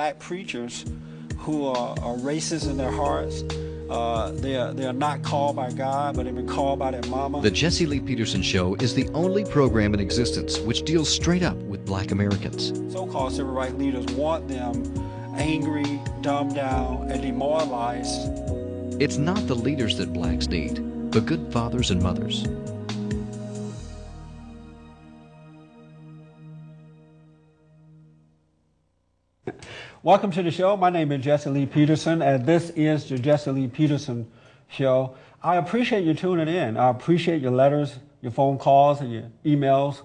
black preachers who are, are racist in their hearts. Uh, they, are, they are not called by God, but they've been called by their mama. The Jesse Lee Peterson Show is the only program in existence which deals straight up with black Americans. So called civil rights leaders want them angry, dumbed down, and demoralized. It's not the leaders that blacks need, but good fathers and mothers. Welcome to the show. My name is Jesse Lee Peterson, and this is the Jesse Lee Peterson Show. I appreciate you tuning in. I appreciate your letters, your phone calls, and your emails.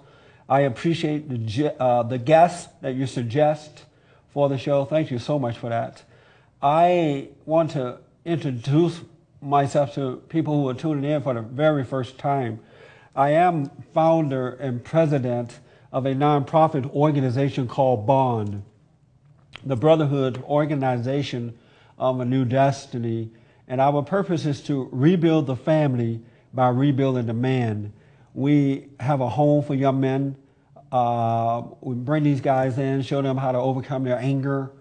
I appreciate the, uh, the guests that you suggest for the show. Thank you so much for that. I want to introduce myself to people who are tuning in for the very first time. I am founder and president of a nonprofit organization called Bond the Brotherhood organization of a new destiny. And our purpose is to rebuild the family by rebuilding the man. We have a home for young men. Uh, we bring these guys in, show them how to overcome their anger,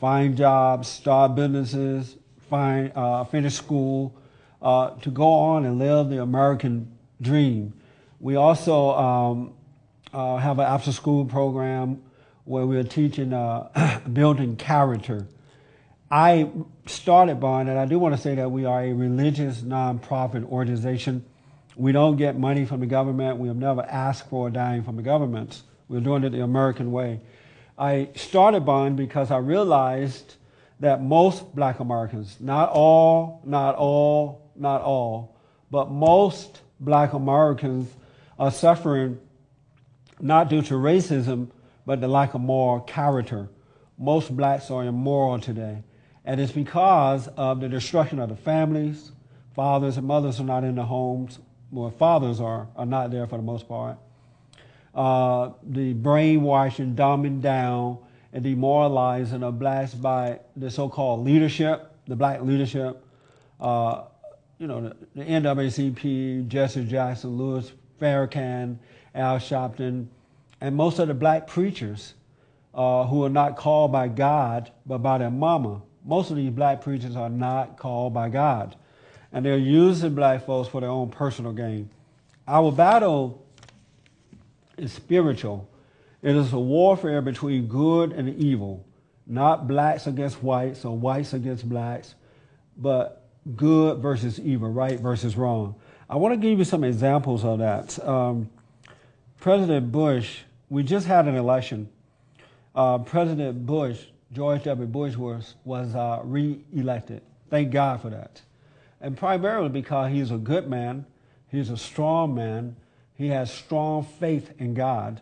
find jobs, start businesses, find, uh, finish school, uh, to go on and live the American dream. We also um, uh, have an after school program where we are teaching uh, building character. I started Bond, and I do want to say that we are a religious nonprofit organization. We don't get money from the government. We have never asked for a dime from the government. We're doing it the American way. I started Bond because I realized that most black Americans, not all, not all, not all, but most black Americans are suffering not due to racism, but the lack of moral character. Most blacks are immoral today. And it's because of the destruction of the families. Fathers and mothers are not in the homes. Well, fathers are, are not there for the most part. Uh, the brainwashing, dumbing down, and demoralizing of blacks by the so-called leadership, the black leadership. Uh, you know, the, the NAACP, Jesse Jackson, Louis Farrakhan, Al Sharpton, and most of the black preachers uh, who are not called by God but by their mama, most of these black preachers are not called by God. And they're using black folks for their own personal gain. Our battle is spiritual. It is a warfare between good and evil, not blacks against whites or whites against blacks, but good versus evil, right versus wrong. I want to give you some examples of that. Um, President Bush we just had an election. Uh, President Bush, George W. Bush, was, was uh, re-elected. Thank God for that. And primarily because he's a good man, he's a strong man, he has strong faith in God.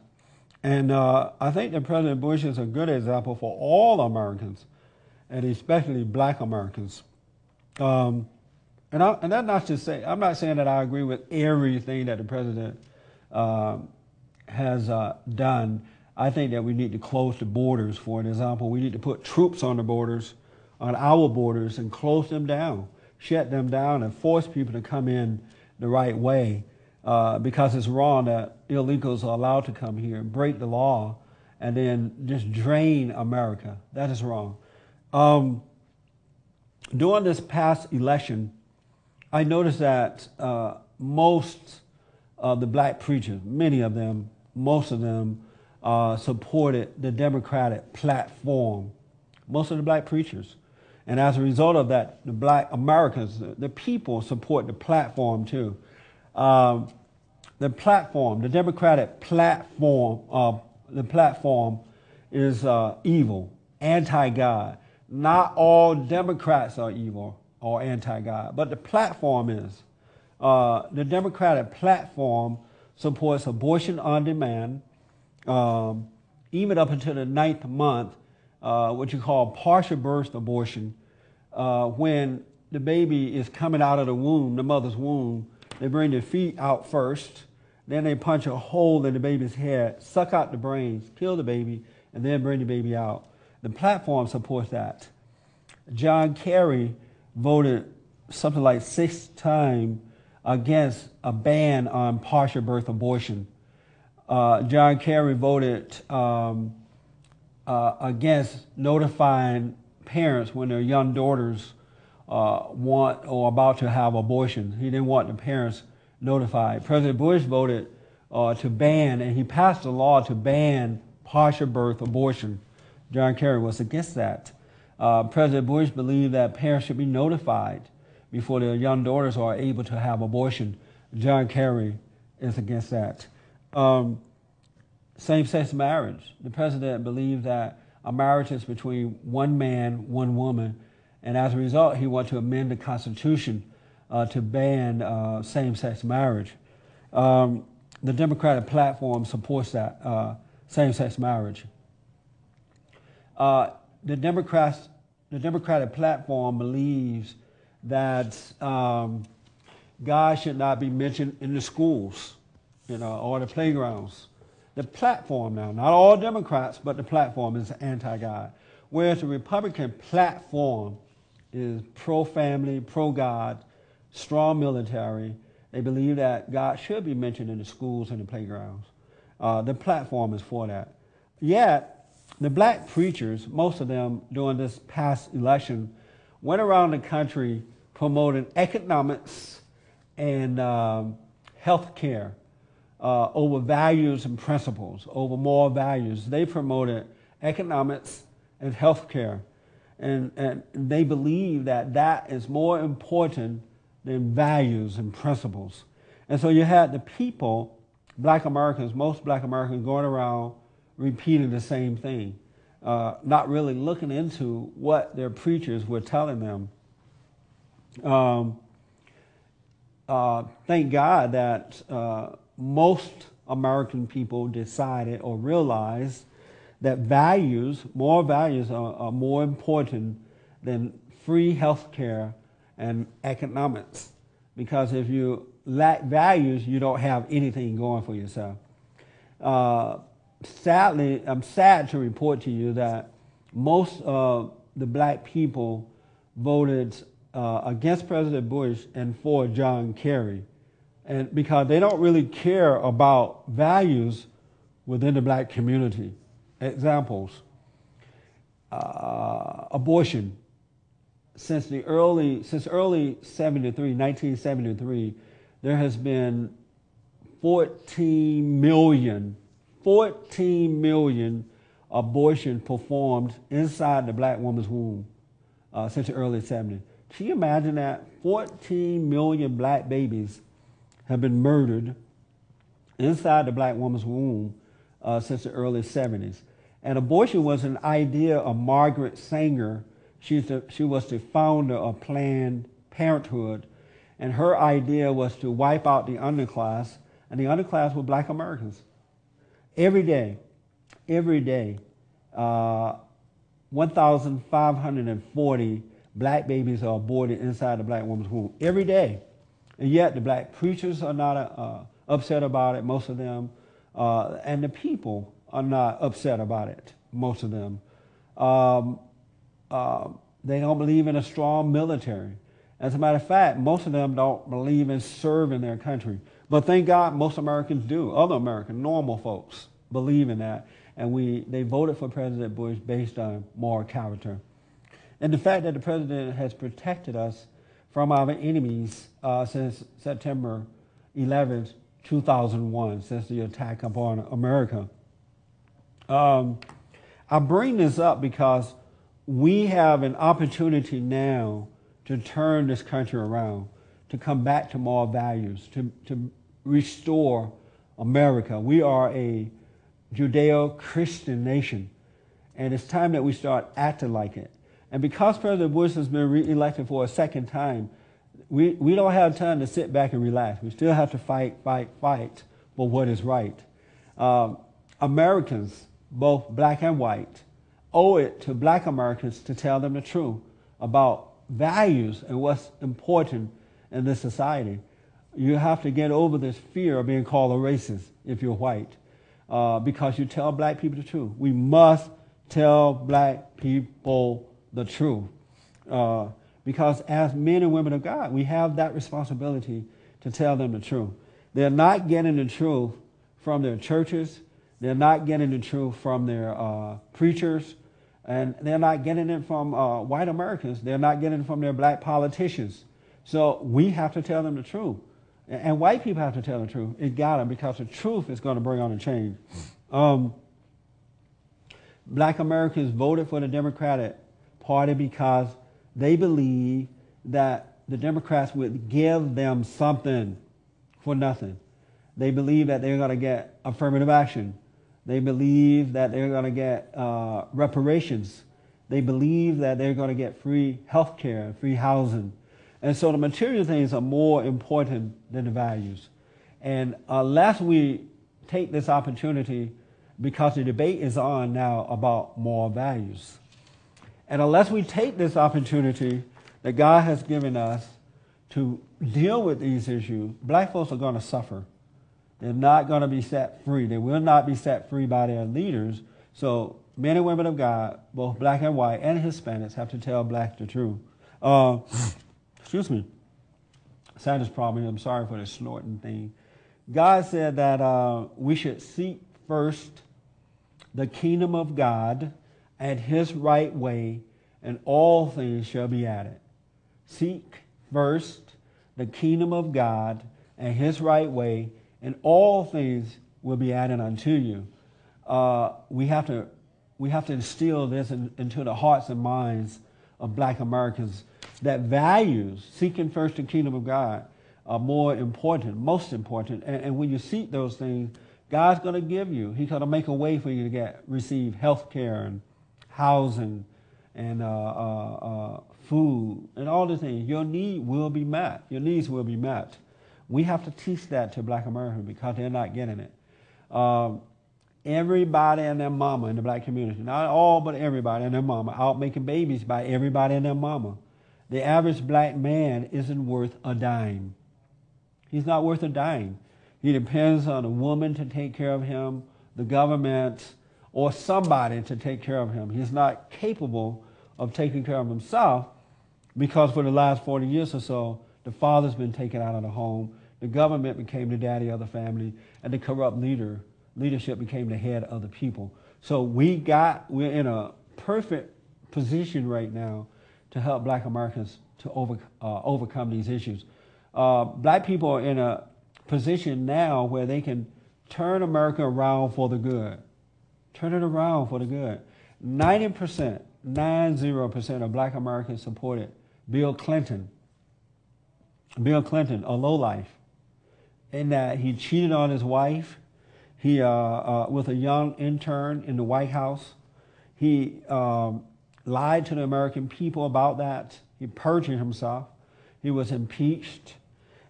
And uh, I think that President Bush is a good example for all Americans, and especially black Americans. Um, and, I, and that's not to say, I'm not saying that I agree with everything that the president um, has uh, done, I think that we need to close the borders. For an example, we need to put troops on the borders, on our borders, and close them down, shut them down, and force people to come in the right way. Uh, because it's wrong that illegals are allowed to come here break the law and then just drain America. That is wrong. Um, during this past election, I noticed that uh, most of the black preachers, many of them, most of them uh, supported the Democratic platform, most of the black preachers. And as a result of that, the black Americans, the people support the platform too. Um, the platform, the Democratic platform, uh, the platform is uh, evil, anti-God. Not all Democrats are evil or anti-God, but the platform is. Uh, the Democratic platform supports abortion on demand, um, even up until the ninth month, uh, what you call partial birth abortion, uh, when the baby is coming out of the womb, the mother's womb. They bring their feet out first, then they punch a hole in the baby's head, suck out the brains, kill the baby, and then bring the baby out. The platform supports that. John Kerry voted something like six times against a ban on partial birth abortion. Uh, John Kerry voted um, uh, against notifying parents when their young daughters uh, want or about to have abortion. He didn't want the parents notified. President Bush voted uh, to ban, and he passed a law to ban partial birth abortion. John Kerry was against that. Uh, President Bush believed that parents should be notified before their young daughters are able to have abortion. John Kerry is against that. Um, same-sex marriage. The president believed that a marriage is between one man, one woman, and as a result, he wanted to amend the Constitution uh, to ban uh, same-sex marriage. Um, the Democratic platform supports that uh, same-sex marriage. Uh, the Democrats, the Democratic platform believes that um, God should not be mentioned in the schools, you know, or the playgrounds. The platform now, not all Democrats, but the platform is anti-God. Whereas the Republican platform is pro-family, pro-God, strong military. They believe that God should be mentioned in the schools and the playgrounds. Uh, the platform is for that. Yet, the black preachers, most of them during this past election, went around the country promoting economics and um, health care uh, over values and principles, over moral values. They promoted economics and health care. And, and they believe that that is more important than values and principles. And so you had the people, black Americans, most black Americans going around repeating the same thing, uh, not really looking into what their preachers were telling them. Um, uh, thank God that uh, most American people decided or realized that values, moral values, are, are more important than free health care and economics. Because if you lack values, you don't have anything going for yourself. Uh, sadly, I'm sad to report to you that most of the black people voted uh, against President Bush and for John Kerry. And because they don't really care about values within the black community. Examples uh, abortion. Since the early, since early 73, 1973, there has been 14 million, 14 million abortions performed inside the black woman's womb uh, since the early 70s. Can you imagine that? 14 million black babies have been murdered inside the black woman's womb uh, since the early 70s. And abortion was an idea of Margaret Sanger. She's the, she was the founder of Planned Parenthood. And her idea was to wipe out the underclass, and the underclass were black Americans. Every day, every day, uh, 1,540 black babies are aborted inside the black woman's womb. Every day. And yet the black preachers are not uh, upset about it, most of them. Uh, and the people are not upset about it, most of them. Um, uh, they don't believe in a strong military. As a matter of fact, most of them don't believe in serving their country. But thank God most Americans do. Other American, normal folks believe in that. And we, they voted for President Bush based on moral character. And the fact that the president has protected us from our enemies uh, since September 11, 2001, since the attack upon America. Um, I bring this up because we have an opportunity now to turn this country around, to come back to moral values, to, to restore America. We are a Judeo Christian nation, and it's time that we start acting like it. And because President Bush has been reelected for a second time, we, we don't have time to sit back and relax. We still have to fight, fight, fight for what is right. Um, Americans, both black and white, owe it to black Americans to tell them the truth about values and what's important in this society. You have to get over this fear of being called a racist if you're white uh, because you tell black people the truth. We must tell black people the truth. Uh, because as men and women of God, we have that responsibility to tell them the truth. They're not getting the truth from their churches. They're not getting the truth from their uh, preachers, and they're not getting it from uh, white Americans. They're not getting it from their black politicians. So we have to tell them the truth. And, white people have to tell the truth. It got them because the truth is going to bring on a change. Um, black Americans voted for the Democratic Party because they believe that the Democrats would give them something for nothing. They believe that they're going to get affirmative action. They believe that they're going to get uh, reparations. They believe that they're going to get free health care, free housing. And so the material things are more important than the values. And unless we take this opportunity, because the debate is on now about moral values, and unless we take this opportunity that God has given us to deal with these issues, black folks are going to suffer. They're not going to be set free. They will not be set free by their leaders. So men and women of God, both black and white and Hispanics, have to tell black the truth. Uh, excuse me. Sinus problem. I'm sorry for the snorting thing. God said that uh, we should seek first the kingdom of God and his right way, and all things shall be added. Seek first the kingdom of God and his right way, and all things will be added unto you. Uh, we have to we have to instill this in, into the hearts and minds of black Americans that values, seeking first the kingdom of God, are more important, most important. And, and when you seek those things, God's going to give you. He's going to make a way for you to get receive health care and housing and uh, uh, uh, food and all the things. Your need will be met. Your needs will be met. We have to teach that to black Americans because they're not getting it. Um, everybody and their mama in the black community, not all, but everybody and their mama, out making babies by everybody and their mama. The average black man isn't worth a dime. He's not worth a dime. He depends on a woman to take care of him, the government, or somebody to take care of him. He's not capable of taking care of himself because for the last 40 years or so, the father's been taken out of the home, the government became the daddy of the family, and the corrupt leader leadership became the head of the people. So we got we're in a perfect position right now to help Black Americans to over, uh, overcome these issues. Uh, black people are in a position now where they can turn America around for the good. Turn it around for the good. 90%, 90% of black Americans supported Bill Clinton Bill Clinton, a lowlife, in that he cheated on his wife. He uh, uh, with a young intern in the White House. He um, lied to the American people about that. He perjured himself. He was impeached,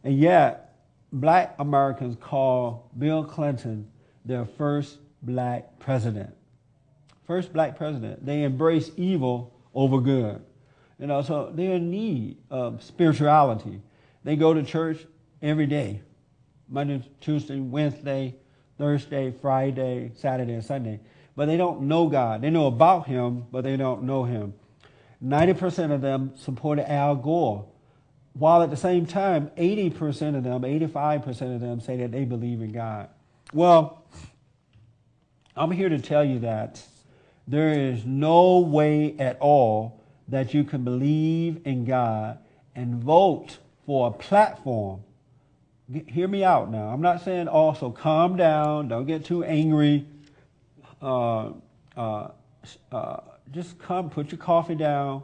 and yet black Americans call Bill Clinton their first black president. First black president. They embrace evil over good. You know, so they're in need of spirituality. They go to church every day Monday, Tuesday, Wednesday, Thursday, Friday, Saturday, and Sunday. But they don't know God. They know about Him, but they don't know Him. 90% of them supported Al Gore, while at the same time, 80% of them, 85% of them say that they believe in God. Well, I'm here to tell you that there is no way at all that you can believe in God and vote for a platform. Hear me out now. I'm not saying also calm down, don't get too angry. Uh, uh, uh, just come, put your coffee down,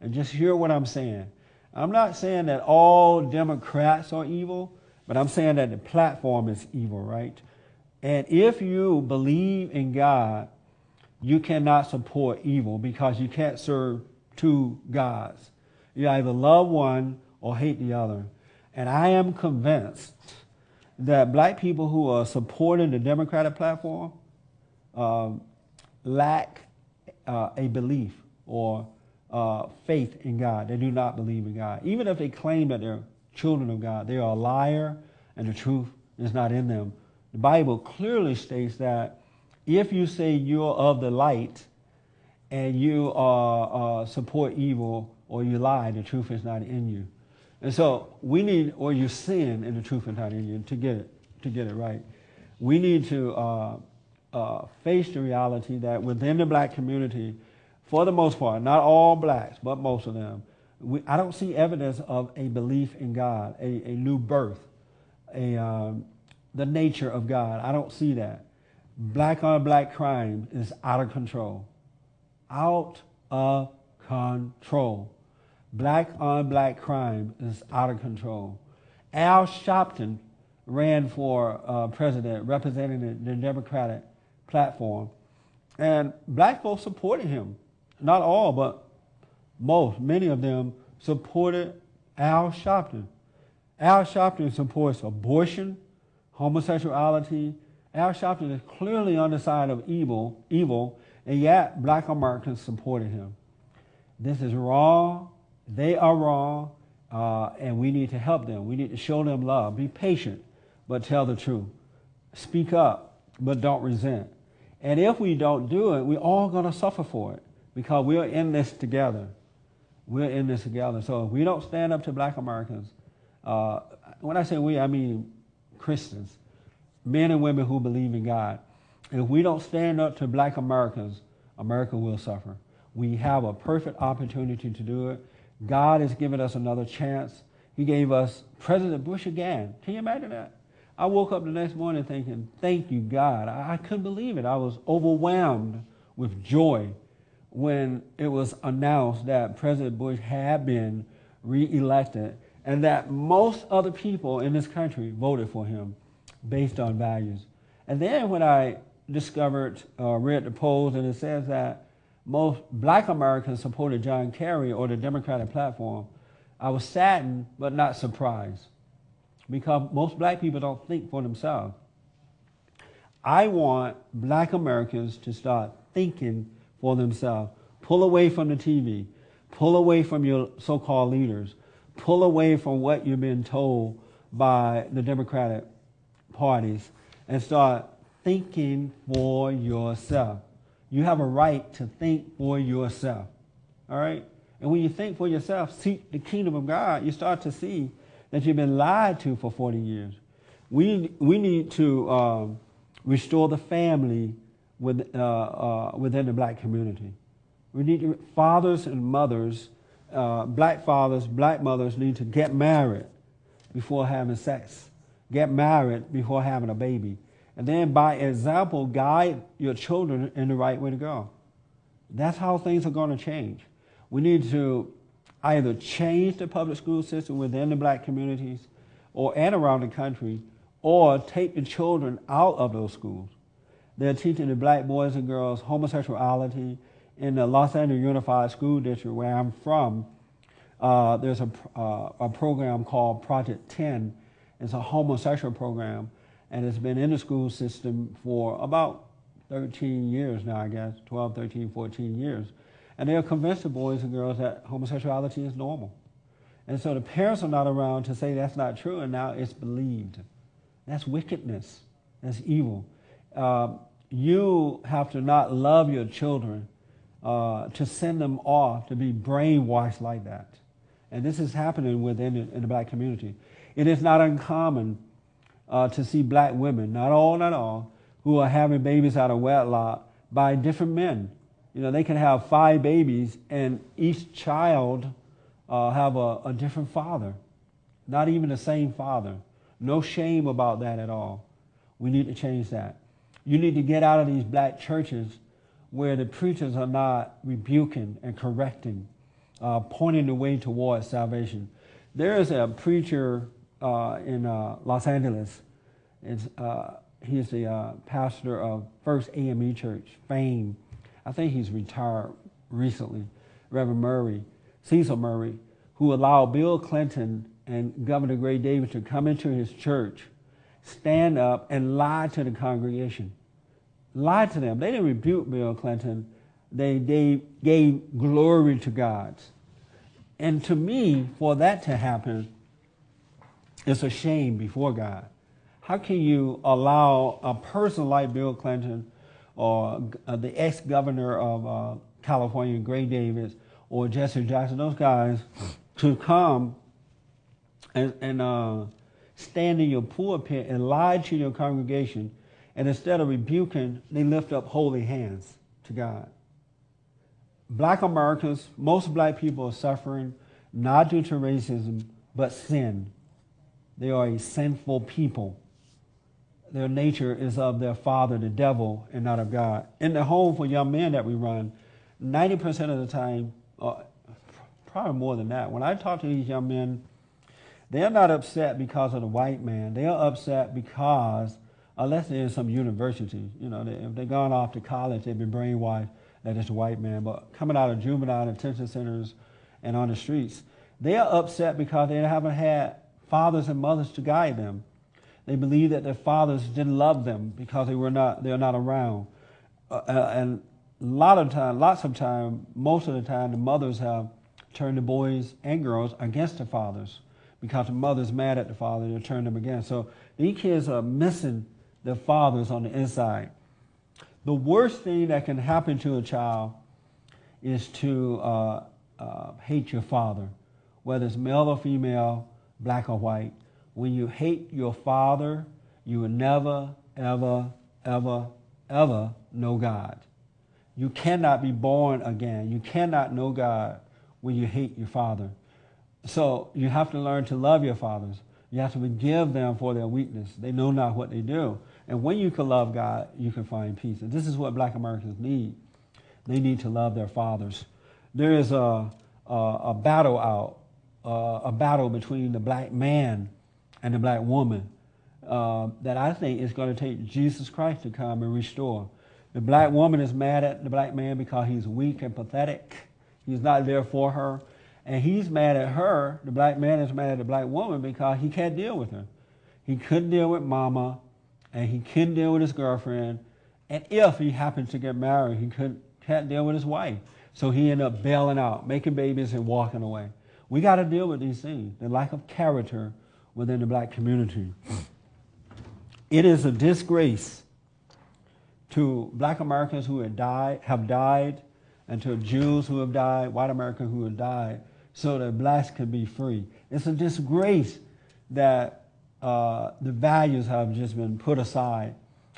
and just hear what I'm saying. I'm not saying that all Democrats are evil, but I'm saying that the platform is evil, right? And if you believe in God, you cannot support evil because you can't serve two gods. You either love one or hate the other. And I am convinced that black people who are supporting the Democratic platform um, lack uh, a belief or uh, faith in God. They do not believe in God. Even if they claim that they're children of God, they are a liar and the truth is not in them. The Bible clearly states that if you say you're of the light and you uh, uh support evil or you lie, the truth is not in you. And so we need, or you sin in the truth and not in you to get it, to get it right. We need to uh, uh, face the reality that within the black community, for the most part, not all blacks, but most of them, we, I don't see evidence of a belief in God, a, a new birth, a, um, the nature of God. I don't see that. Black on black crime is out of control. Out of control. Black on black crime is out of control. Al Sharpton ran for uh, president, representing the, the Democratic platform, and black folks supported him. Not all, but most, many of them supported Al Sharpton. Al Sharpton supports abortion, homosexuality. Al Sharpton is clearly on the side of evil, evil, and yet black Americans supported him. This is wrong. They are wrong, uh, and we need to help them. We need to show them love. Be patient, but tell the truth. Speak up, but don't resent. And if we don't do it, we're all going to suffer for it because we're in this together. We're in this together. So if we don't stand up to black Americans, uh, when I say we, I mean Christians, men and women who believe in God. If we don't stand up to black Americans, America will suffer. We have a perfect opportunity to do it. God has given us another chance. He gave us President Bush again. Can you imagine that? I woke up the next morning thinking, thank you, God. I, I couldn't believe it. I was overwhelmed with joy when it was announced that President Bush had been reelected and that most other people in this country voted for him based on values. And then when I discovered, uh, read the polls, and it says that most black Americans supported John Kerry or the Democratic platform, I was saddened but not surprised because most black people don't think for themselves. I want black Americans to start thinking for themselves. Pull away from the TV. Pull away from your so-called leaders. Pull away from what you've been told by the Democratic parties and start thinking for yourself. You have a right to think for yourself. All right? And when you think for yourself, seek the kingdom of God, you start to see that you've been lied to for 40 years. We, we need to um, restore the family with, uh, uh, within the black community. We need to, fathers and mothers, uh, black fathers, black mothers need to get married before having sex, get married before having a baby, and then by example, guide your children in the right way to go. That's how things are going to change. We need to either change the public school system within the black communities or and around the country, or take the children out of those schools. They're teaching the black boys and girls homosexuality in the Los Angeles Unified School District, where I'm from. Uh, there's a, uh, a program called Project 10. It's a homosexual program, and it's been in the school system for about 13 years now, I guess, 12, 13, 14 years. And they're convinced the boys and girls that homosexuality is normal. And so the parents are not around to say that's not true, and now it's believed. That's wickedness. That's evil. Uh, you have to not love your children uh, to send them off to be brainwashed like that. And this is happening within in the black community. It is not uncommon uh, to see black women, not all, not all, who are having babies out of wedlock by different men. You know, they can have five babies and each child uh, have a, a different father, not even the same father. No shame about that at all. We need to change that. You need to get out of these black churches where the preachers are not rebuking and correcting, uh, pointing the way towards salvation. There is a preacher uh, in uh, Los Angeles. Uh, he's the uh, pastor of First AME Church, Fame. I think he's retired recently. Reverend Murray, Cecil Murray, who allowed Bill Clinton and Governor Gray Davis to come into his church, stand up, and lie to the congregation. Lied to them. They didn't rebuke Bill Clinton. They, they gave glory to God. And to me, for that to happen, it's a shame before God. How can you allow a person like Bill Clinton or uh, the ex-governor of uh, California, Gray Davis, or Jesse Jackson, those guys, to come and, and uh, stand in your pulpit and lie to your congregation And instead of rebuking, they lift up holy hands to God. Black Americans, most black people are suffering not due to racism, but sin. They are a sinful people. Their nature is of their father, the devil, and not of God. In the home for young men that we run, 90% of the time, uh, probably more than that, when I talk to these young men, they're not upset because of the white man. They are upset because, unless they're in some university, you know, they, if they've gone off to college, they've been brainwashed that it's a white man. But coming out of juvenile detention centers and on the streets, they are upset because they haven't had fathers and mothers to guide them. They believe that their fathers didn't love them because they were not, they're not around. Uh, uh and a lot of time, lots of time, most of the time, the mothers have turned the boys and girls against the fathers because the mother's mad at the father, they turn them against. So these kids are missing their fathers on the inside. The worst thing that can happen to a child is to uh, uh, hate your father, whether it's male or female, black or white. When you hate your father, you will never, ever, ever, ever know God. You cannot be born again. You cannot know God when you hate your father. So you have to learn to love your fathers. You have to forgive them for their weakness. They know not what they do. And when you can love God, you can find peace. And this is what black Americans need. They need to love their fathers. There is a, a, a battle out, uh, a battle between the black man and the black woman uh, that I think is going to take Jesus Christ to come and restore. The black woman is mad at the black man because he's weak and pathetic. He's not there for her. And he's mad at her. The black man is mad at the black woman because he can't deal with her. He couldn't deal with mama and he couldn't deal with his girlfriend. And if he happens to get married, he couldn't, can't deal with his wife. So he ended up bailing out, making babies, and walking away. We got to deal with these things the lack of character within the black community. It is a disgrace to black Americans who have died, have died, and to Jews who have died, white Americans who have died, so that blacks can be free. It's a disgrace that uh, the values have just been put aside.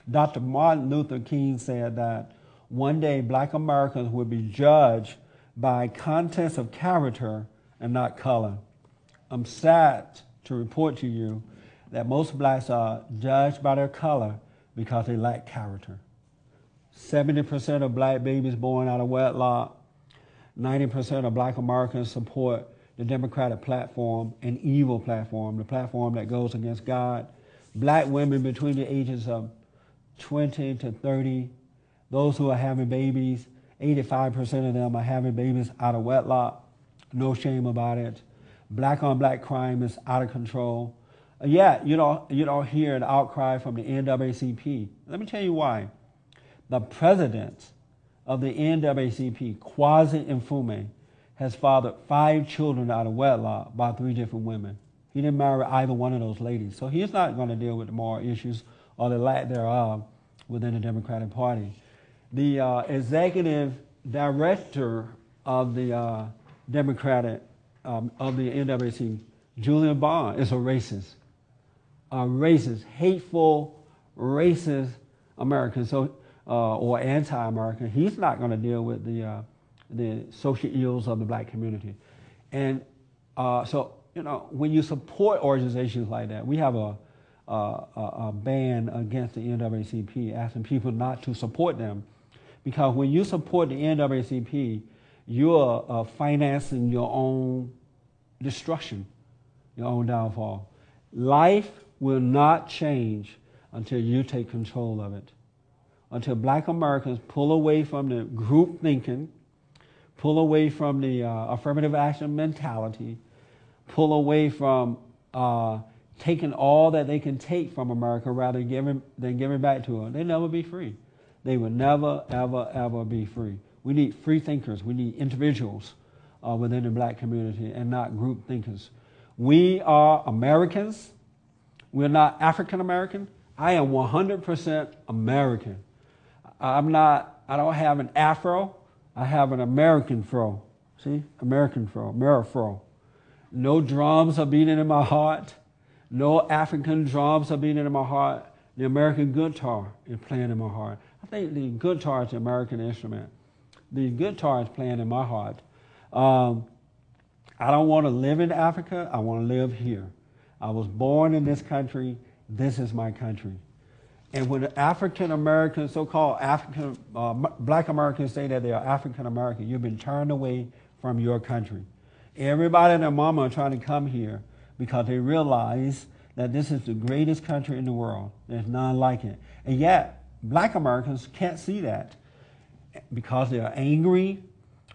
Dr. Martin Luther King said that one day black Americans will be judged by contents of character and not color. I'm sad to report to you that most blacks are judged by their color because they lack character. 70% of black babies born out of wedlock, 90% of black Americans support the Democratic platform, an evil platform, the platform that goes against God. Black women between the ages of 20 to 30, those who are having babies, 85% of them are having babies out of wedlock. No shame about it. Black on black crime is out of control. Uh, yeah, you don't, you don't hear an outcry from the NAACP. Let me tell you why. The president of the NAACP, Kweisi Mfume, has fathered five children out of wedlock by three different women. He didn't marry either one of those ladies. So he's not going to deal with the moral issues or the lack thereof within the Democratic Party. The uh, executive director of the uh, Democratic, um, of the NWC, Julian Bond, is a racist. A racist, hateful, racist American, so, uh, or anti-American. He's not going to deal with the uh, the social ills of the black community. And uh, so, you know, when you support organizations like that, we have a, a, a ban against the NAACP asking people not to support them. Because when you support the NAACP, you're uh, financing your own destruction, your own downfall. Life will not change until you take control of it. Until black Americans pull away from the group thinking pull away from the uh, affirmative action mentality, pull away from uh, taking all that they can take from America rather than giving, than giving back to them. They'll never be free. They will never, ever, ever be free. We need free thinkers. We need individuals uh, within the black community and not group thinkers. We are Americans. We're not African American. I am 100% American. I'm not, I don't have an afro. I have an American fro. See? American fro, fro. No drums are beating in my heart. No African drums are beating in my heart. The American guitar is playing in my heart. I think the guitar is the American instrument. The guitar is playing in my heart. Um, I don't want to live in Africa. I want to live here. I was born in this country. This is my country. And when African Americans, so-called African, uh, black Americans say that they are African American, you've been turned away from your country. Everybody and their mama are trying to come here because they realize that this is the greatest country in the world. There's none like it. And yet, black Americans can't see that because they are angry,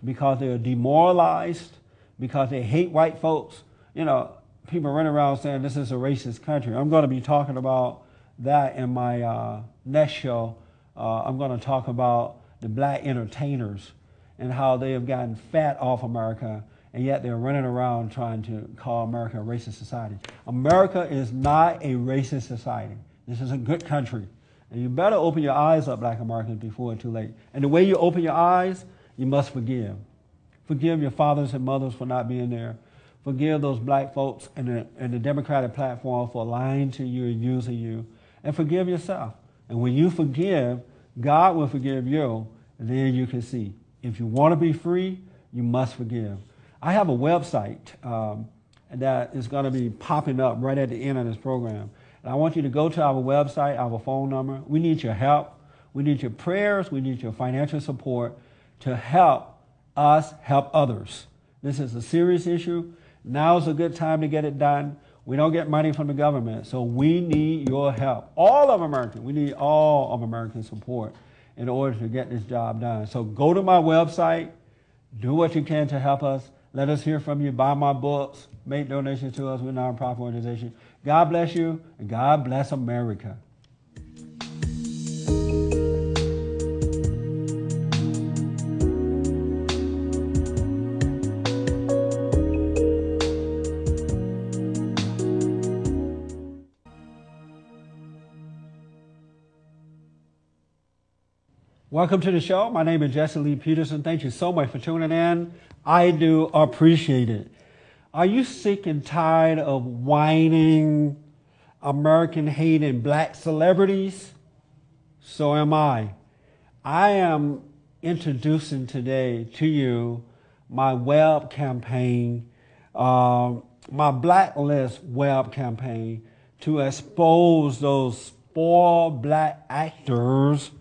because they are demoralized, because they hate white folks. You know, people running around saying this is a racist country. I'm going to be talking about that in my uh, next show. Uh, I'm going to talk about the black entertainers and how they have gotten fat off America, and yet they're running around trying to call America a racist society. America is not a racist society. This is a good country. And you better open your eyes up, black Americans, before it's too late. And the way you open your eyes, you must forgive. Forgive your fathers and mothers for not being there. Forgive those black folks and the, and the Democratic platform for lying to you and using you. And forgive yourself. And when you forgive, God will forgive you, and then you can see. If you want to be free, you must forgive. I have a website um, that is going to be popping up right at the end of this program. And I want you to go to our website, our phone number. We need your help. We need your prayers. We need your financial support to help us help others. This is a serious issue. Now is a good time to get it done. We don't get money from the government, so we need your help. All of America, we need all of American support in order to get this job done. So go to my website, do what you can to help us. Let us hear from you. Buy my books, make donations to us. We're a nonprofit organization. God bless you, and God bless America. Welcome to the show. My name is Jesse Lee Peterson. Thank you so much for tuning in. I do appreciate it. Are you sick and tired of whining, American hating black celebrities? So am I. I am introducing today to you my web campaign, uh, my blacklist web campaign to expose those spoiled black actors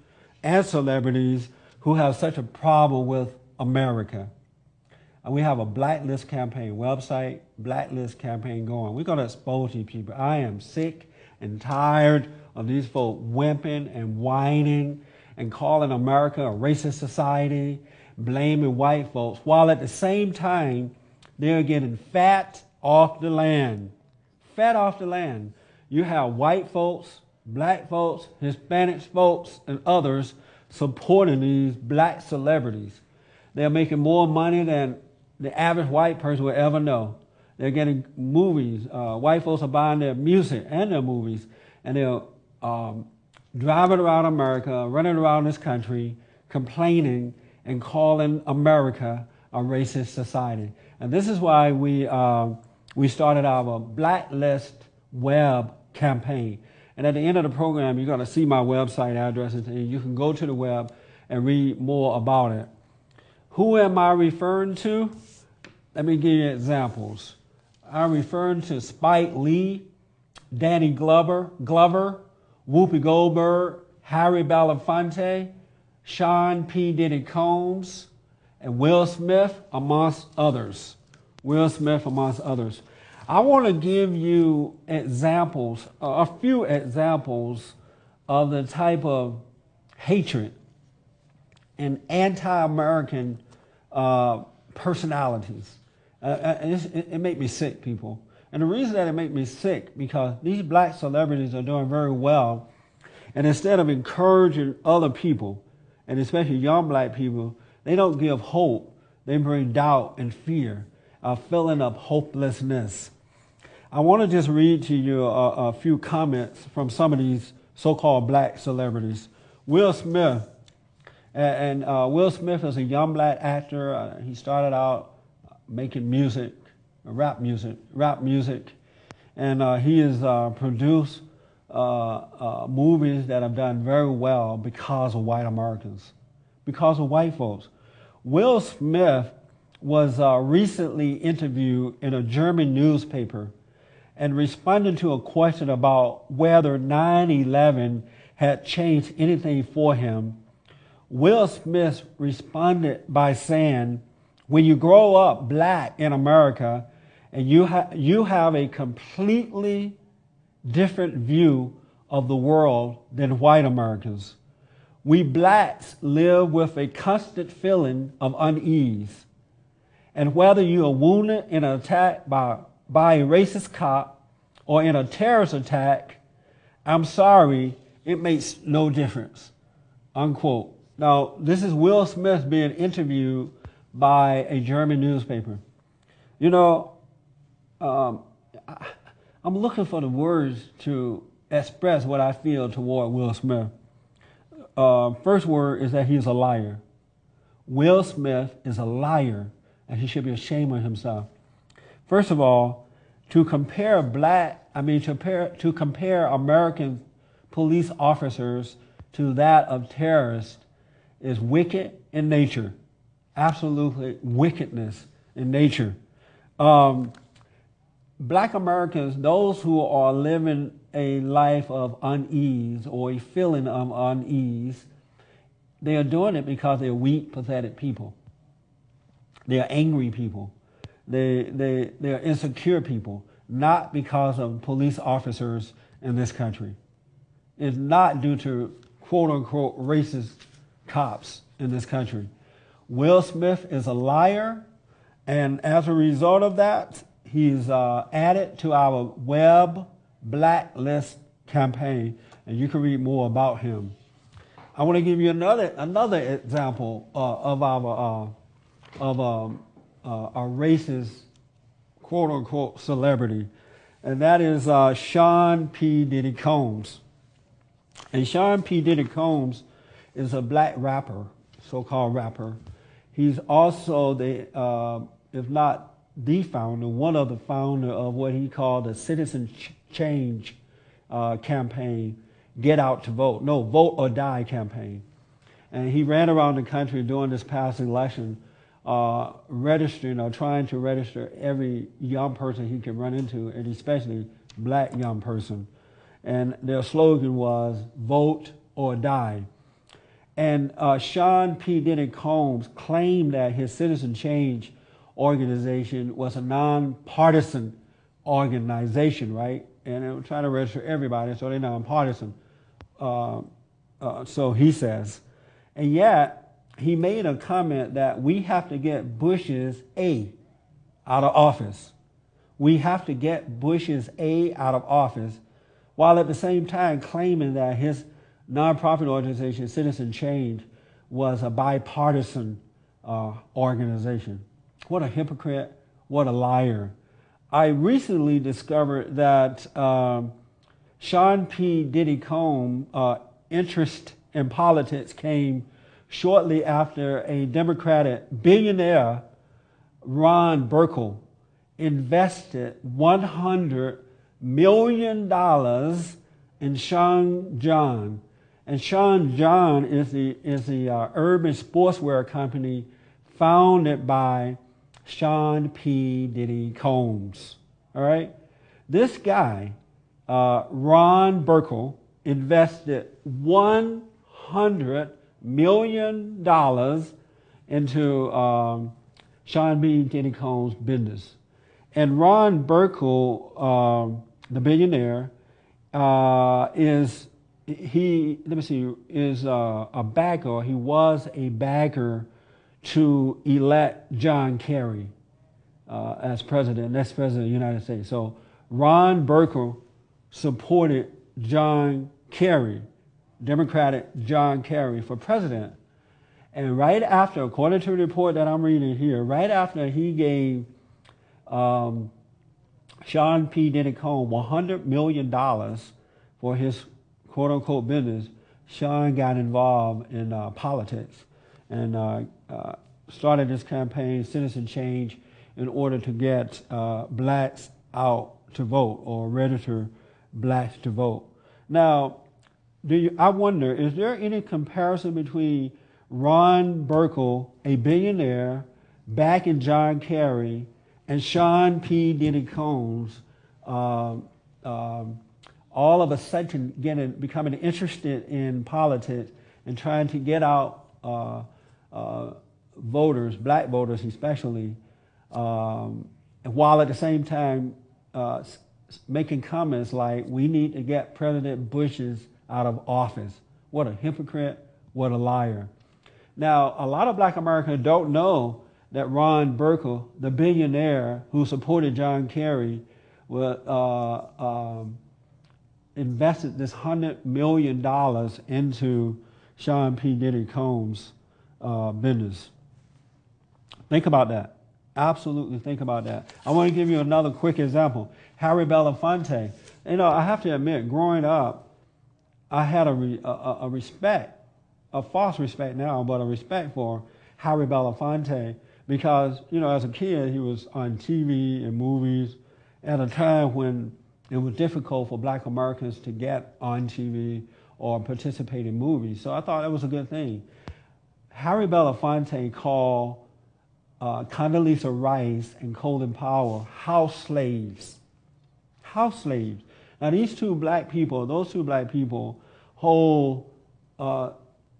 and celebrities who have such a problem with America. And we have a blacklist campaign website, blacklist campaign going. We're going to expose these people. I am sick and tired of these folks wimping and whining and calling America a racist society, blaming white folks, while at the same time they're getting fat off the land. Fat off the land. You have white folks black folks, Hispanic folks, and others supporting these black celebrities. They're making more money than the average white person will ever know. They're getting movies. Uh, white folks are buying their music and their movies, and they're um, driving around America, running around this country, complaining and calling America a racist society. And this is why we, uh, we started our Blacklist Web campaign. And at the end of the program, you're going to see my website address, and you can go to the web and read more about it. Who am I referring to? Let me give you examples. I'm referring to Spike Lee, Danny Glover, Glover, Whoopi Goldberg, Harry Belafonte, Sean P. Diddy Combs, and Will Smith, amongst others. Will Smith, amongst others. I want to give you examples, a few examples of the type of hatred and anti-American uh, personalities. Uh, uh it, it makes me sick, people. And the reason that it makes me sick because these black celebrities are doing very well, and instead of encouraging other people, and especially young black people, they don't give hope. They bring doubt and fear, a feeling of hopelessness. I want to just read to you a, a few comments from some of these so-called black celebrities. Will Smith, and, and uh, Will Smith is a young black actor. Uh, he started out making music, rap music, rap music, and uh, he has uh, produced uh, uh, movies that have done very well because of white Americans, because of white folks. Will Smith was recently interviewed in a German newspaper and responding to a question about whether 9 11 had changed anything for him. Will Smith responded by saying, When you grow up black in America and you, ha- you have a completely different view of the world than white Americans, we blacks live with a constant feeling of unease. And whether you are wounded in an attack by, by a racist cop or in a terrorist attack, I'm sorry, it makes no difference. Unquote. Now, this is Will Smith being interviewed by a German newspaper. You know, um, I, I'm looking for the words to express what I feel toward Will Smith. Uh, first word is that he's a liar. Will Smith is a liar, and he should be ashamed of himself. First of all, to compare black, I mean, to compare, to compare American police officers to that of terrorists is wicked in nature. Absolutely wickedness in nature. Um, black Americans, those who are living a life of unease or a feeling of unease, they are doing it because they're weak, pathetic people. They are angry people. They, they, they are insecure people, not because of police officers in this country. It's not due to quote unquote racist cops in this country. Will Smith is a liar, and as a result of that, he's uh, added to our web blacklist campaign, and you can read more about him. I want to give you another another example uh, of our uh, of um, uh, a racist quote unquote celebrity, and that is uh, Sean P. Diddy Combs. And Sean P. Diddy Combs is a black rapper, so-called rapper. He's also the, uh, if not the founder, one of the founder of what he called the Citizen Ch- Change uh, campaign, Get Out to Vote, no, Vote or Die campaign. And he ran around the country during this past election, uh, registering or trying to register every young person he could run into, and especially black young person. And their slogan was Vote or Die. And uh, Sean P. Diddy Combs claimed that his Citizen Change organization was a nonpartisan organization, right? And they were trying to register everybody, so they're nonpartisan. Uh, uh, so he says. And yet, he made a comment that we have to get Bush's A out of office. We have to get Bush's A out of office, while at the same time claiming that his nonprofit organization, Citizen Change, was a bipartisan uh, organization. What a hypocrite, what a liar. I recently discovered that um, Sean P. Diddy Combs uh, interest in politics came shortly after a Democratic billionaire, Ron Burkle, invested $100 million in Sean John. And Sean John is the, is the uh, urban sportswear company founded by Sean P. Diddy Combs. All right? This guy, uh, Ron Burkle, invested $100 million dollars into um, Sean P., Diddy Combs' business. And Ron Burkle, um, the billionaire, uh, is he let me see is uh, a bagger. He was a bagger to elect John Kerry uh, as president, next president of the United States. So Ron Burkle supported John Kerry, Democratic John Kerry, for president. And right after, according to the report that I'm reading here, right after he gave um, Sean P. Diddy Combs $100 million for his quote unquote business, Sean got involved in uh, politics and uh, uh, started this campaign, Citizen Change, in order to get uh, blacks out to vote or register blacks to vote. Now, do you, I wonder, is there any comparison between Ron Burkle, a billionaire, backing John Kerry, and Sean P. Diddy Combs, um, um, all of a sudden getting becoming interested in politics and trying to get out uh, uh, voters, black voters especially, um, while at the same time uh, making comments like, "We need to get President Bush's out of office." What a hypocrite! What a liar! Now, a lot of Black Americans don't know that Ron Burkle, the billionaire who supported John Kerry, uh, um, invested this hundred million dollars into Sean P. Diddy Combs' uh, business. Think about that. Absolutely think about that. I want to give you another quick example. Harry Belafonte. You know, I have to admit, growing up, I had a, re, a, a respect, a false respect now, but a respect for Harry Belafonte because, you know, as a kid, he was on TV and movies at a time when it was difficult for black Americans to get on TV or participate in movies. So I thought that was a good thing. Harry Belafonte called uh, Condoleezza Rice and Colin Powell house slaves. House slaves. Now, these two black people, those two black people, hold uh,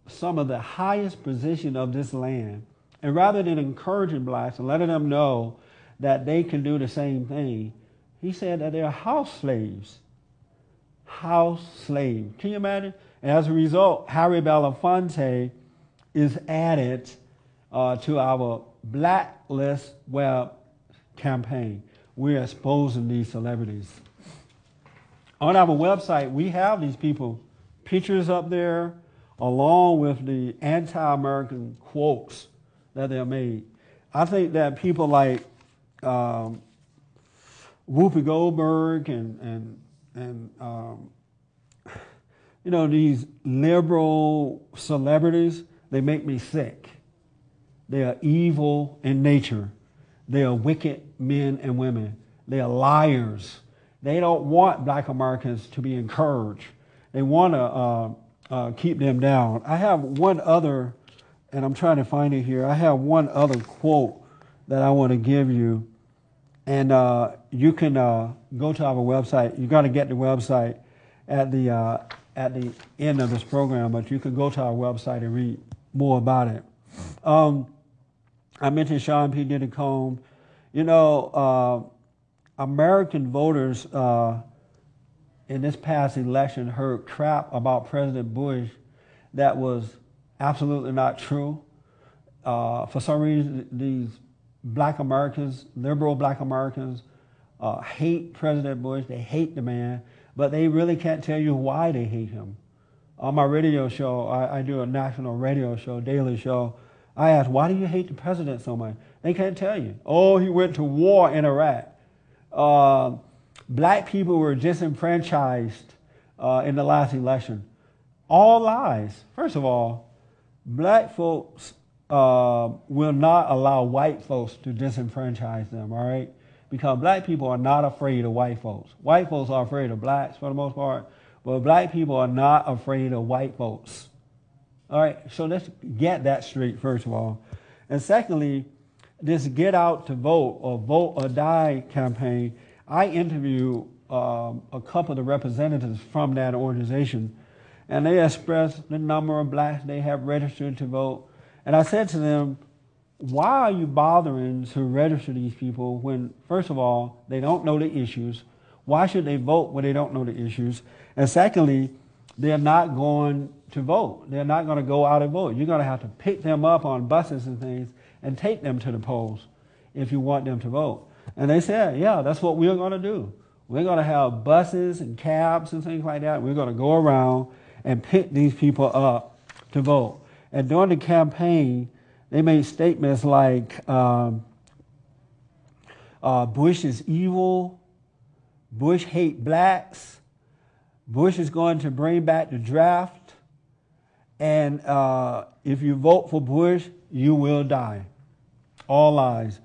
some of the highest position of this land. And rather than encouraging blacks and letting them know that they can do the same thing, he said that they're house slaves. House slaves. Can you imagine? And as a result, Harry Belafonte is added uh, to our blacklist web campaign. We're exposing these celebrities. On our website, we have these people, pictures up there, along with the anti American quotes that they're made. I think that people like um, Whoopi Goldberg and and and um, you know these liberal celebrities, they make me sick. They are evil in nature. They are wicked men and women. They are liars. They don't want black Americans to be encouraged. They want to uh, uh, keep them down. I have one other, and I'm trying to find it here. I have one other quote that I want to give you. And uh, you can uh, go to our website. You got to get the website at the, uh, at the end of this program, but you can go to our website and read more about it. Um, I mentioned Sean P. Diddy. You know, uh, American voters uh, in this past election heard crap about President Bush that was absolutely not true. Uh, for some reason, these black Americans, liberal black Americans, uh, hate President Bush. They hate the man, but they really can't tell you why they hate him. On my radio show, I, I do a national radio show, daily show. I ask, why do you hate the president so much? They can't tell you. Oh, he went to war in Iraq. Uh, black people were disenfranchised uh, in the last election. All lies. First of all, black folks uh, will not allow white folks to disenfranchise them, all right? Because black people are not afraid of white folks. White folks are afraid of blacks for the most part, but black people are not afraid of white folks. All right, so let's get that straight, first of all. And secondly, this get out to vote or vote or die campaign, I interview um, a couple of the representatives from that organization, and they expressed the number of blacks they have registered to vote. And I said to them, why are you bothering to register these people when, first of all, they don't know the issues? Why should they vote when they don't know the issues? And secondly, they're not going to vote. They're not going to go out and vote. You're going to have to pick them up on buses and things and take them to the polls if you want them to vote. And they said, yeah, that's what we're going to do. We're going to have buses and cabs and things like that. We're going to go around and pick these people up to vote. And during the campaign, they made statements like um, uh, Bush is evil, Bush hate blacks, Bush is going to bring back the draft, and uh, if you vote for Bush, you will die. All lies.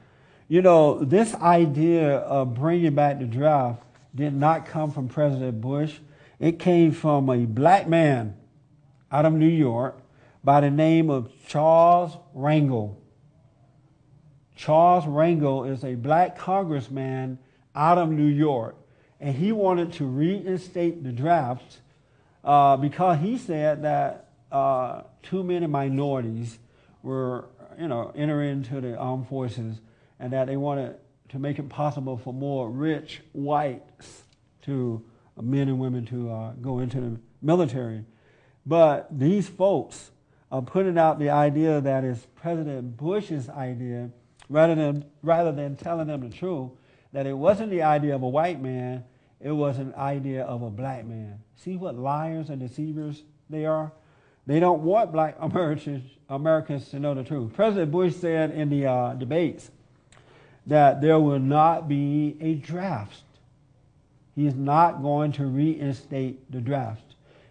You know, this idea of bringing back the draft did not come from President Bush. It came from a black man out of New York by the name of Charles Rangel. Charles Rangel is a black congressman out of New York, and he wanted to reinstate the draft uh, because he said that uh, too many minorities were, you know, entering into the armed forces, and that they wanted to make it possible for more rich whites to uh, men and women to uh, go into the military. But these folks are putting out the idea that is President Bush's idea rather than, rather than telling them the truth, that it wasn't the idea of a white man, it was an idea of a black man. See what liars and deceivers they are? They don't want black Americans, Americans to know the truth. President Bush said in the uh, debates that there will not be a draft. He is not going to reinstate the draft.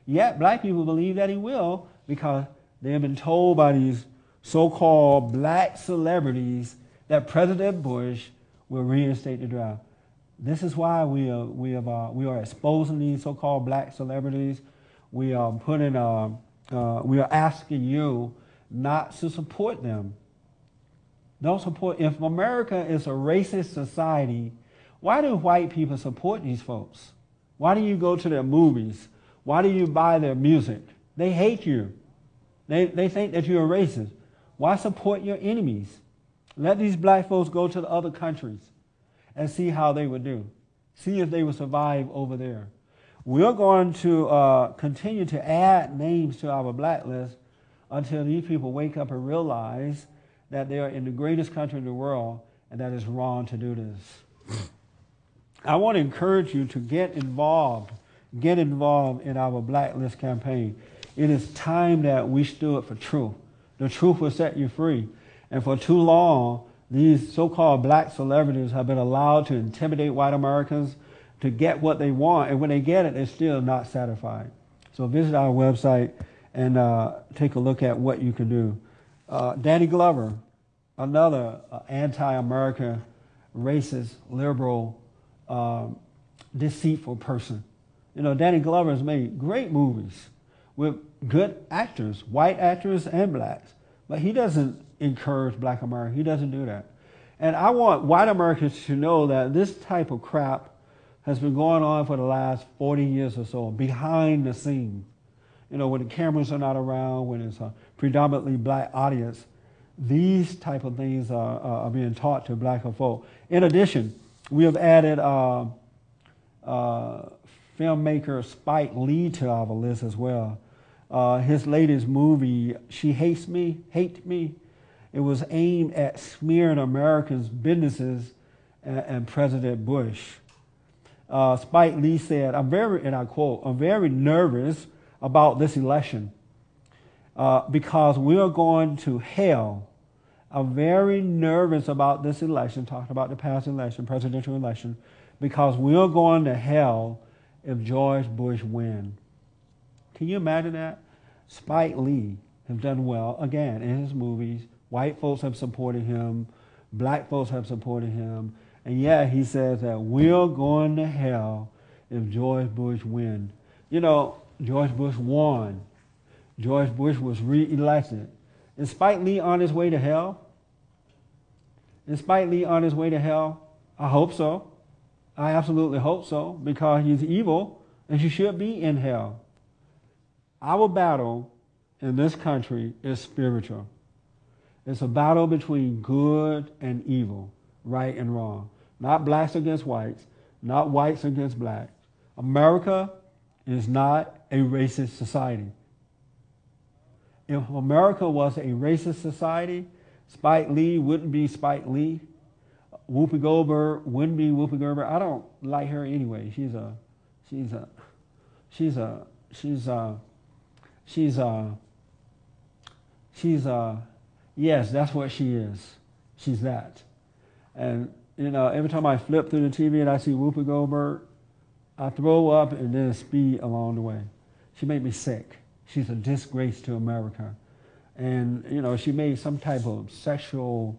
Yet, black people believe that he will because they have been told by these so called black celebrities that President Bush will reinstate the draft. This is why we are, we, have, uh, we are exposing these so called black celebrities. We are putting, uh, uh, we are asking you not to support them. Don't support. If America is a racist society, why do white people support these folks? Why do you go to their movies? Why do you buy their music? They hate you. They, they think that you're a racist. Why support your enemies? Let these black folks go to the other countries and see how they would do. See if they would survive over there. We're going to uh, continue to add names to our blacklist until these people wake up and realize that they are in the greatest country in the world and that it's wrong to do this. I want to encourage you to get involved, get involved in our blacklist campaign. It is time that we stood for truth. The truth will set you free. And for too long, these so-called black celebrities have been allowed to intimidate white Americans to get what they want. And when they get it, they're still not satisfied. So visit our website and uh, take a look at what you can do. Uh, Danny Glover, another uh, anti-American, racist, liberal, um, deceitful person. You know, Danny Glover has made great movies with good actors, white actors and blacks. But he doesn't encourage black America. He doesn't do that. And I want white Americans to know that this type of crap has been going on for the last 40 years or so, behind the scenes. You know, when the cameras are not around, when it's a predominantly black audience, these type of things are, are being taught to black folk. In addition, we have added uh, uh, filmmaker Spike Lee to our list as well. Uh, his latest movie, She Hates Me, Hate Me, it was aimed at smearing Americans' businesses and, and President Bush. Uh, Spike Lee said, I'm very, and I quote, I'm very nervous about this election uh, because we are going to hell. I'm very nervous about this election, talking about the past election, presidential election, because we are going to hell if George Bush wins. Can you imagine that? Spike Lee has done well, again, in his movies. White folks have supported him. Black folks have supported him. And yeah, he says that we're going to hell if George Bush wins. You know, George Bush won. George Bush was reelected. Is Spike Lee on his way to hell? Is Spike Lee on his way to hell? I hope so. I absolutely hope so because he's evil and he should be in hell. Our battle in this country is spiritual. It's a battle between good and evil, right and wrong. Not blacks against whites, not whites against blacks. America is not a racist society. If America was a racist society, Spike Lee wouldn't be Spike Lee. Whoopi Goldberg wouldn't be Whoopi Goldberg. I don't like her anyway. She's a, she's a, she's a, she's a, She's a, she's a, yes, that's what she is. She's that. And, you uh, know, every time I flip through the TV and I see Whoopi Goldberg, I throw up and then speed along the way. She made me sick. She's a disgrace to America. And, you know, she made some type of sexual,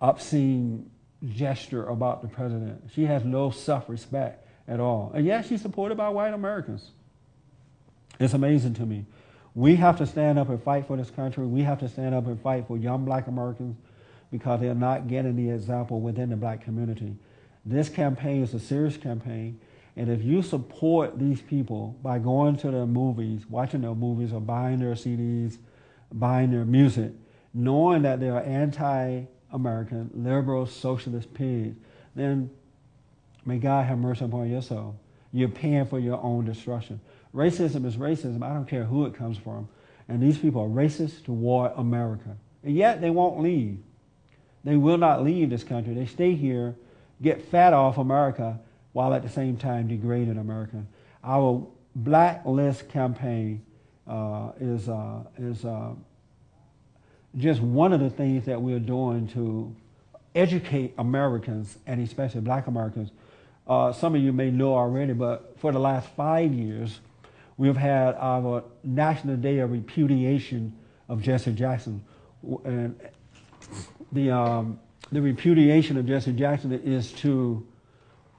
obscene gesture about the president. She has no self-respect. at all. And yet she's supported by white Americans. It's amazing to me. We have to stand up and fight for this country. We have to stand up and fight for young black Americans because they're not getting the example within the black community. This campaign is a serious campaign. And if you support these people by going to their movies, watching their movies, or buying their CDs, buying their music, knowing that they are anti American, liberal, socialist pigs, then may God have mercy upon your soul. You're paying for your own destruction. Racism is racism. I don't care who it comes from. And these people are racist toward America. And yet they won't leave. They will not leave this country. They stay here, get fat off America, while at the same time degrading America. Our blacklist campaign uh, is, uh, is uh, just one of the things that we're doing to educate Americans, and especially black Americans. Uh, some of you may know already, but for the last five years, we've had our National Day of Repudiation of Jesse Jackson. And the, um, the repudiation of Jesse Jackson is to,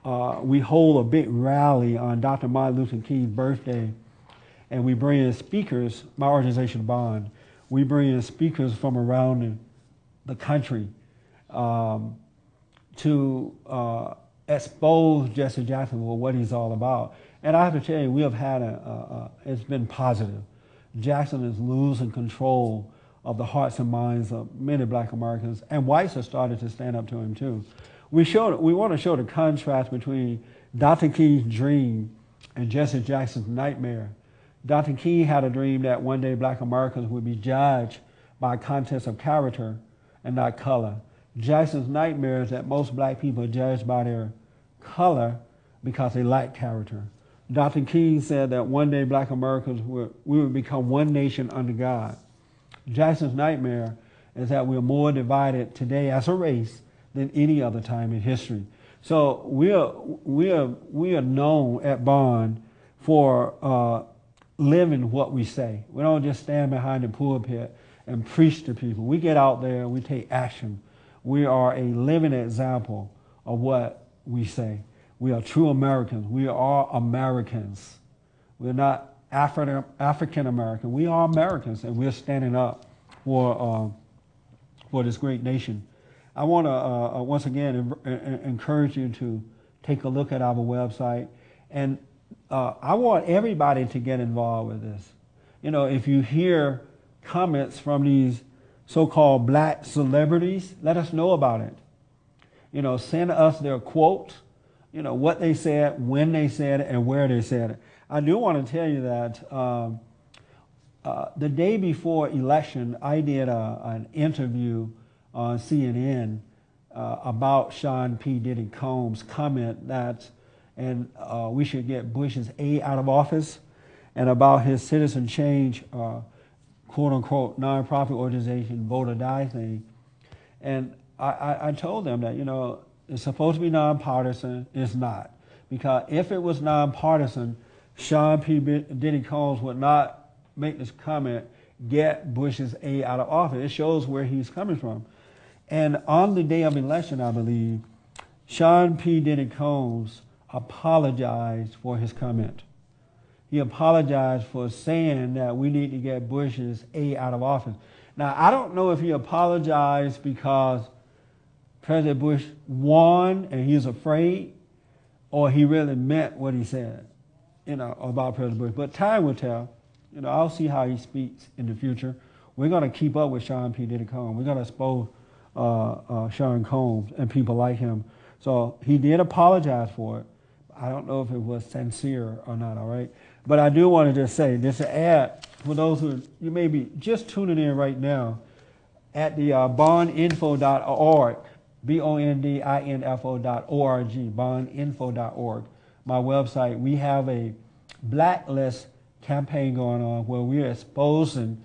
uh, we hold a big rally on Dr. Martin Luther King's birthday, and we bring in speakers, my organization, Bond, we bring in speakers from around the country um, to uh, expose Jesse Jackson for what he's all about. And I have to tell you, we have had a, a, a, it's been positive. Jackson is losing control of the hearts and minds of many black Americans, and whites have started to stand up to him too. We, showed, we want to show the contrast between Dr. King's dream and Jesse Jackson's nightmare. Dr. King had a dream that one day black Americans would be judged by a contest of character and not color. Jackson's nightmare is that most black people are judged by their color because they lack character. Dr. King said that one day black Americans would, we would become one nation under God. Jackson's nightmare is that we're more divided today as a race than any other time in history. So we are, we are, we are known at Bond for uh, living what we say. We don't just stand behind the pulpit and preach to people. We get out there and we take action. We are a living example of what we say. We are true Americans. We are Americans. We're not Afri- African American. We are Americans, and we're standing up for, uh, for this great nation. I want to uh, uh, once again encourage you to take a look at our website and uh, I want everybody to get involved with this. You know, if you hear comments from these so-called black celebrities, let us know about it. You know, send us their quotes, you know, what they said, when they said it, and where they said it. I do want to tell you that um, uh, the day before election, I did a, an interview on CNN uh, about Sean P. Diddy Combs' comment that and uh, we should get Bush's A out of office, and about his citizen change, uh, quote unquote, nonprofit organization, vote or die thing. And I, I, I told them that, you know, it's supposed to be nonpartisan. It's not. Because if it was nonpartisan, Sean P. Diddy Combs would not make this comment, get Bush's A out of office. It shows where he's coming from. And on the day of election, I believe, Sean P. Diddy Combs apologized for his comment. He apologized for saying that we need to get Bush's A out of office. Now, I don't know if he apologized because President Bush won and he's afraid, or he really meant what he said, you know, about President Bush. But time will tell. You know, I'll see how he speaks in the future. We're going to keep up with Sean P. Diddy Combs. We're going to expose uh, uh, Sean Combs and people like him. So he did apologize for it. I don't know if it was sincere or not, all right? But I do want to just say, this ad, for those who, you may be just tuning in right now, at the uh, bondinfo.org, B-O-N-D-I-N-F-O dot O-R-G, bondinfo.org, my website, we have a blacklist campaign going on where we're exposing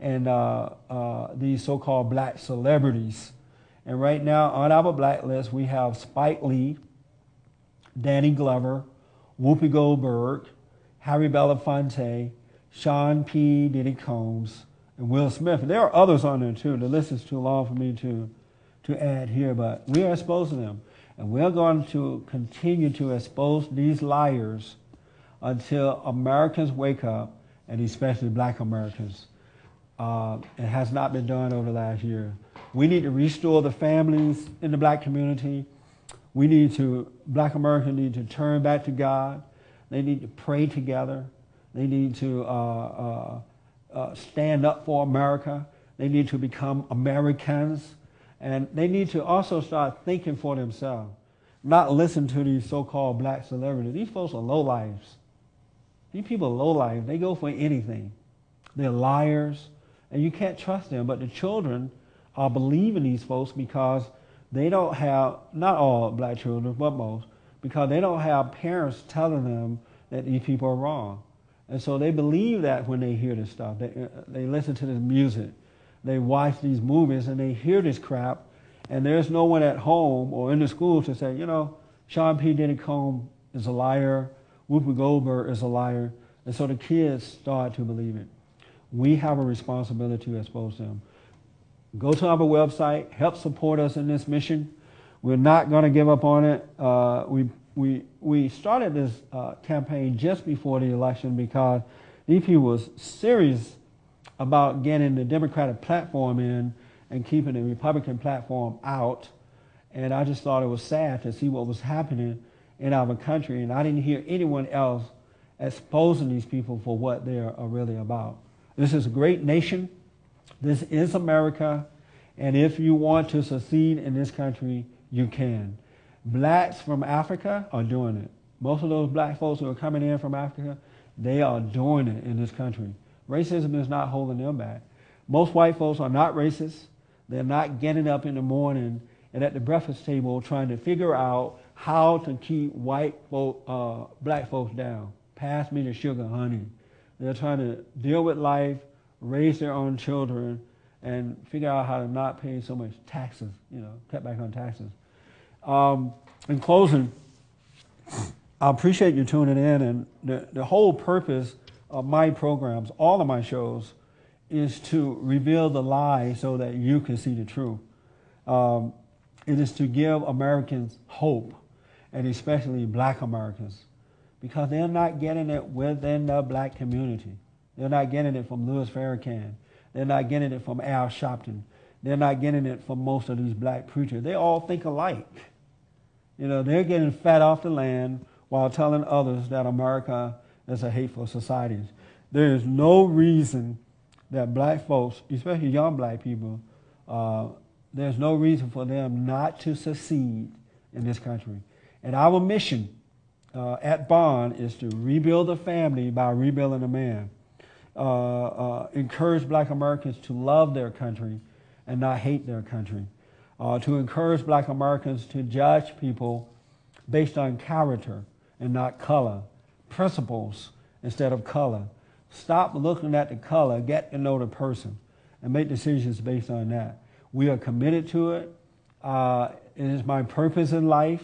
and uh, uh, these so-called black celebrities. And right now on our blacklist, we have Spike Lee, Danny Glover, Whoopi Goldberg, Harry Belafonte, Sean P. Diddy Combs, and Will Smith. There are others on there too. The list is too long for me to, to add here, but we are exposing them. And we're going to continue to expose these liars until Americans wake up, and especially black Americans. Uh, it has not been done over the last year. We need to restore the families in the black community. We need to, black Americans need to turn back to God. They need to pray together. They need to uh, uh, uh, stand up for America. They need to become Americans. And they need to also start thinking for themselves, not listen to these so-called black celebrities. These folks are low lives. These people are low life. They go for anything. They're liars, and you can't trust them. But the children are believing these folks because they don't have, not all black children, but most, because they don't have parents telling them that these people are wrong. And so they believe that when they hear this stuff. They, uh, they listen to this music. They watch these movies and they hear this crap. And there's no one at home or in the school to say, you know, Sean P. Diddy Combs is a liar. Whoopi Goldberg is a liar. And so the kids start to believe it. We have a responsibility to expose them. Go to our website, help support us in this mission. We're not going to give up on it. Uh, we we, we started this uh, campaign just before the election because EP was serious about getting the Democratic platform in and keeping the Republican platform out. And I just thought it was sad to see what was happening in our country. And I didn't hear anyone else exposing these people for what they are really about. This is a great nation. This is America. And if you want to succeed in this country, you can. Blacks from Africa are doing it. Most of those black folks who are coming in from Africa, they are doing it in this country. Racism is not holding them back. Most white folks are not racist. They're not getting up in the morning and at the breakfast table trying to figure out how to keep white folk, uh, black folks down. Pass me the sugar, honey. They're trying to deal with life, raise their own children, and figure out how to not pay so much taxes, you know, cut back on taxes. Um, in closing, I appreciate you tuning in, and the, the whole purpose of my programs, all of my shows, is to reveal the lie so that you can see the truth. Um, it is to give Americans hope, and especially black Americans, because they're not getting it within the black community. They're not getting it from Louis Farrakhan. They're not getting it from Al Sharpton. They're not getting it from most of these black preachers. They all think alike. You know, they're getting fat off the land while telling others that America is a hateful society. There is no reason that black folks, especially young black people, uh, there's no reason for them not to succeed in this country. And our mission uh, at Bond is to rebuild the family by rebuilding a man. Uh, uh encourage black Americans to love their country and not hate their country uh, to encourage black Americans to judge people based on character and not color, principles instead of color. Stop looking at the color, get to know the person, and make decisions based on that. We are committed to it. Uh, it is my purpose in life,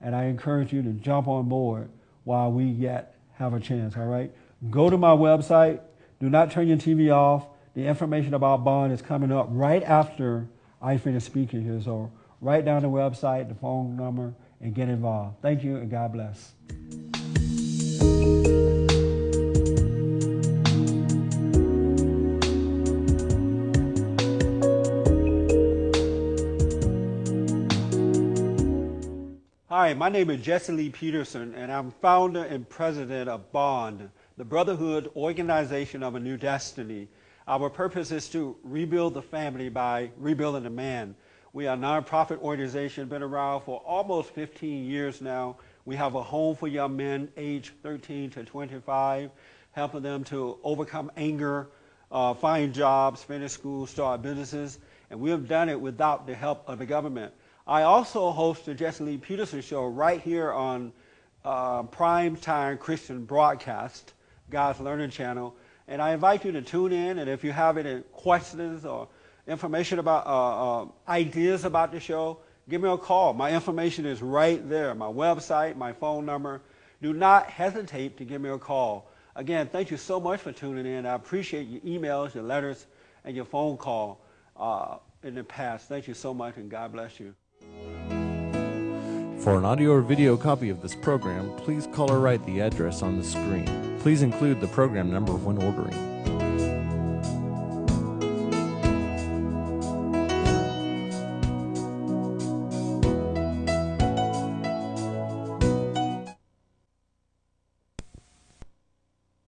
and I encourage you to jump on board while we yet have a chance, all right? Go to my website. Do not turn your TV off. The information about Bond is coming up right after I finish speaking here. So write down the website, the phone number, and get involved. Thank you, and God bless. Hi, my name is Jesse Lee Peterson, and I'm founder and president of BOND, the Brotherhood Organization of a New Destiny. Our purpose is to rebuild the family by rebuilding the man. We are a nonprofit organization, been around for almost 15 years now. We have a home for young men aged 13 to 25, helping them to overcome anger, uh, find jobs, finish school, start businesses, and we have done it without the help of the government. I also host the Jesse Lee Peterson Show right here on uh, Prime Time Christian Broadcast, God's Learning Channel. And I invite you to tune in, and if you have any questions or information about uh, uh, ideas about the show, give me a call. My information is right there, my website, my phone number. Do not hesitate to give me a call. Again, thank you so much for tuning in. I appreciate your emails, your letters, and your phone call uh, in the past. Thank you so much, and God bless you. For an audio or video copy of this program, please call or write the address on the screen. Please include the program number when ordering.